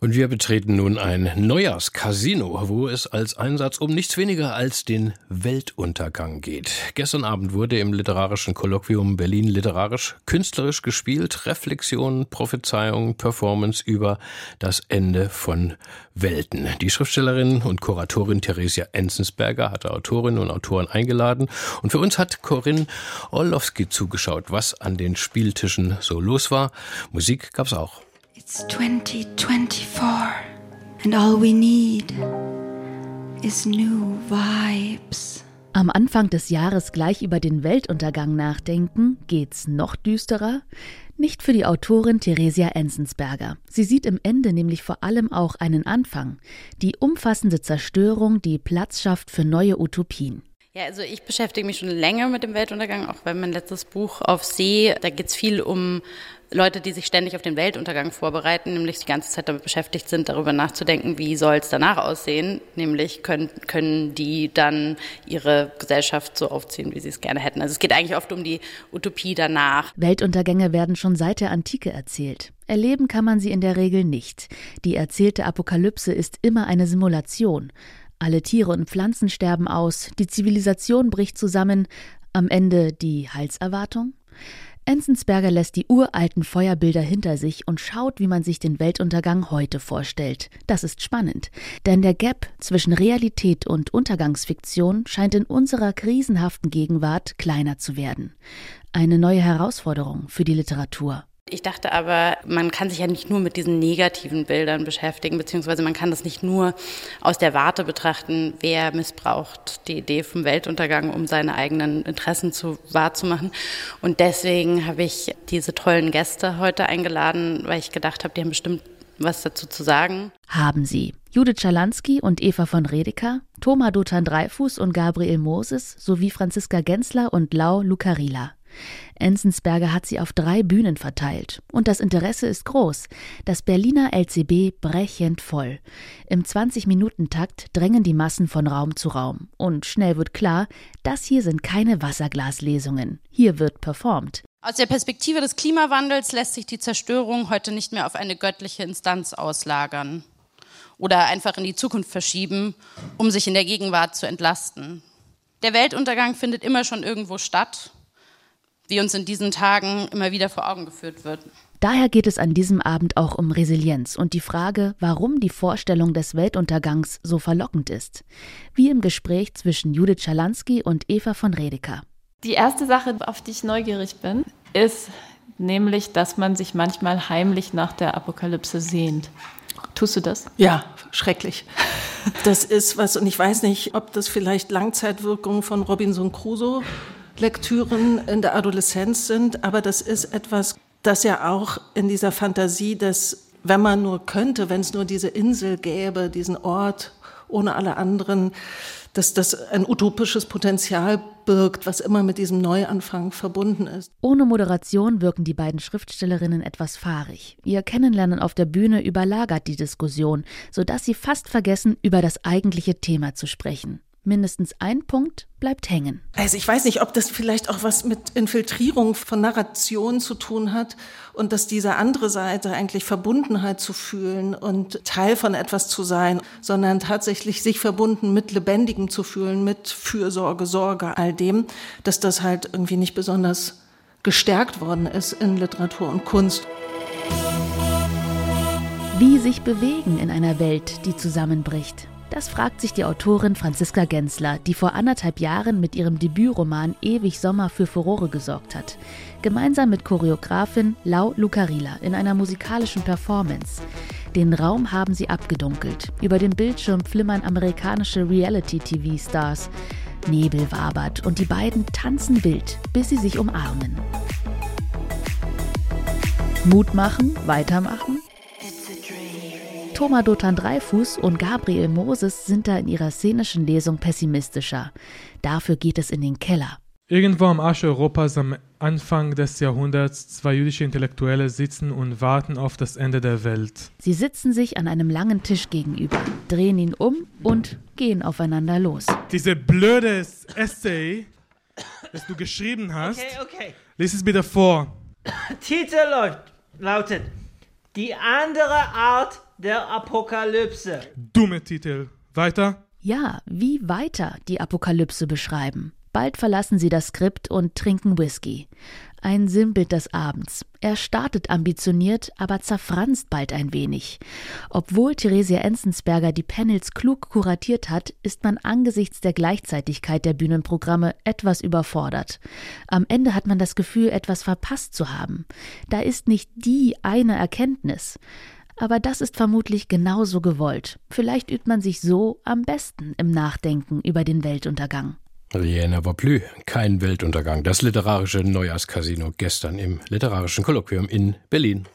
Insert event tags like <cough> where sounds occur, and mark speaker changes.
Speaker 1: und wir betreten nun ein Neujahrscasino, wo es als Einsatz um nichts weniger als den Weltuntergang geht. Gestern Abend wurde im literarischen Kolloquium Berlin literarisch künstlerisch gespielt, Reflexion, Prophezeiung, Performance über das Ende von Welten. Die Schriftstellerin und Kuratorin Theresia Enzensberger hatte Autorinnen und Autoren eingeladen und für uns hat Corinne Orlowski zugeschaut, was an den Spieltischen so los war. Musik gab's auch.
Speaker 2: It's 2024 and all we need is new vibes.
Speaker 3: Am Anfang des Jahres gleich über den Weltuntergang nachdenken, geht's noch düsterer? Nicht für die Autorin Theresia Enzensberger. Sie sieht im Ende nämlich vor allem auch einen Anfang, die umfassende Zerstörung, die Platz schafft für neue Utopien.
Speaker 4: Ja, also ich beschäftige mich schon länger mit dem Weltuntergang, auch bei meinem letztes Buch auf See. Da geht es viel um Leute, die sich ständig auf den Weltuntergang vorbereiten, nämlich die ganze Zeit damit beschäftigt sind, darüber nachzudenken, wie soll es danach aussehen. Nämlich können, können die dann ihre Gesellschaft so aufziehen, wie sie es gerne hätten. Also es geht eigentlich oft um die Utopie danach.
Speaker 3: Weltuntergänge werden schon seit der Antike erzählt. Erleben kann man sie in der Regel nicht. Die erzählte Apokalypse ist immer eine Simulation. Alle Tiere und Pflanzen sterben aus, die Zivilisation bricht zusammen, am Ende die Heilserwartung? Enzensberger lässt die uralten Feuerbilder hinter sich und schaut, wie man sich den Weltuntergang heute vorstellt. Das ist spannend, denn der Gap zwischen Realität und Untergangsfiktion scheint in unserer krisenhaften Gegenwart kleiner zu werden. Eine neue Herausforderung für die Literatur.
Speaker 4: Ich dachte aber, man kann sich ja nicht nur mit diesen negativen Bildern beschäftigen, beziehungsweise man kann das nicht nur aus der Warte betrachten, wer missbraucht die Idee vom Weltuntergang, um seine eigenen Interessen zu wahrzumachen. Und deswegen habe ich diese tollen Gäste heute eingeladen, weil ich gedacht habe, die haben bestimmt was dazu zu sagen.
Speaker 3: Haben sie. Judith Schalansky und Eva von Redeker, Thomas Dothan Dreifuß und Gabriel Moses sowie Franziska Gensler und Lau Lucarila. Enzensberger hat sie auf drei Bühnen verteilt. Und das Interesse ist groß. Das Berliner LCB brechend voll. Im 20-Minuten-Takt drängen die Massen von Raum zu Raum. Und schnell wird klar, das hier sind keine Wasserglaslesungen. Hier wird performt.
Speaker 4: Aus der Perspektive des Klimawandels lässt sich die Zerstörung heute nicht mehr auf eine göttliche Instanz auslagern oder einfach in die Zukunft verschieben, um sich in der Gegenwart zu entlasten. Der Weltuntergang findet immer schon irgendwo statt wie uns in diesen Tagen immer wieder vor Augen geführt wird.
Speaker 3: Daher geht es an diesem Abend auch um Resilienz und die Frage, warum die Vorstellung des Weltuntergangs so verlockend ist. Wie im Gespräch zwischen Judith Schalansky und Eva von Redeker.
Speaker 5: Die erste Sache, auf die ich neugierig bin, ist nämlich, dass man sich manchmal heimlich nach der Apokalypse sehnt. Tust du das?
Speaker 6: Ja, schrecklich. Das ist was, und ich weiß nicht, ob das vielleicht Langzeitwirkungen von Robinson Crusoe Lektüren in der Adoleszenz sind, aber das ist etwas, das ja auch in dieser Fantasie des, wenn man nur könnte, wenn es nur diese Insel gäbe, diesen Ort ohne alle anderen, dass das ein utopisches Potenzial birgt, was immer mit diesem Neuanfang verbunden ist.
Speaker 3: Ohne Moderation wirken die beiden Schriftstellerinnen etwas fahrig. Ihr Kennenlernen auf der Bühne überlagert die Diskussion, sodass sie fast vergessen, über das eigentliche Thema zu sprechen. Mindestens ein Punkt bleibt hängen.
Speaker 6: Also ich weiß nicht, ob das vielleicht auch was mit Infiltrierung von Narration zu tun hat und dass diese andere Seite eigentlich Verbundenheit zu fühlen und Teil von etwas zu sein, sondern tatsächlich sich verbunden mit Lebendigem zu fühlen, mit Fürsorge, Sorge, all dem, dass das halt irgendwie nicht besonders gestärkt worden ist in Literatur und Kunst.
Speaker 3: Wie sich bewegen in einer Welt, die zusammenbricht. Das fragt sich die Autorin Franziska Gensler, die vor anderthalb Jahren mit ihrem Debütroman Ewig Sommer für Furore gesorgt hat. Gemeinsam mit Choreografin Lau Lucarila in einer musikalischen Performance. Den Raum haben sie abgedunkelt. Über dem Bildschirm flimmern amerikanische Reality-TV-Stars. Nebel wabert und die beiden tanzen wild, bis sie sich umarmen. Mut machen, weitermachen? Thomas Dothan Dreifuß und Gabriel Moses sind da in ihrer szenischen Lesung pessimistischer. Dafür geht es in den Keller.
Speaker 7: Irgendwo am Arsch Europas am Anfang des Jahrhunderts zwei jüdische Intellektuelle sitzen und warten auf das Ende der Welt.
Speaker 3: Sie sitzen sich an einem langen Tisch gegenüber, drehen ihn um und gehen aufeinander los.
Speaker 7: Diese blödes Essay das du geschrieben hast.
Speaker 8: Okay, okay.
Speaker 7: Lies es bitte vor. <coughs>
Speaker 8: Titel lautet Die andere Art der Apokalypse.
Speaker 7: Dumme Titel. Weiter.
Speaker 3: Ja, wie weiter die Apokalypse beschreiben. Bald verlassen sie das Skript und trinken Whisky. Ein Sinnbild des Abends. Er startet ambitioniert, aber zerfranst bald ein wenig. Obwohl Theresia Enzensberger die Panels klug kuratiert hat, ist man angesichts der Gleichzeitigkeit der Bühnenprogramme etwas überfordert. Am Ende hat man das Gefühl, etwas verpasst zu haben. Da ist nicht die eine Erkenntnis. Aber das ist vermutlich genauso gewollt. Vielleicht übt man sich so am besten im Nachdenken über den Weltuntergang.
Speaker 1: Rien n'avoir plus, kein Weltuntergang. Das literarische Neujahrscasino gestern im literarischen Kolloquium in Berlin.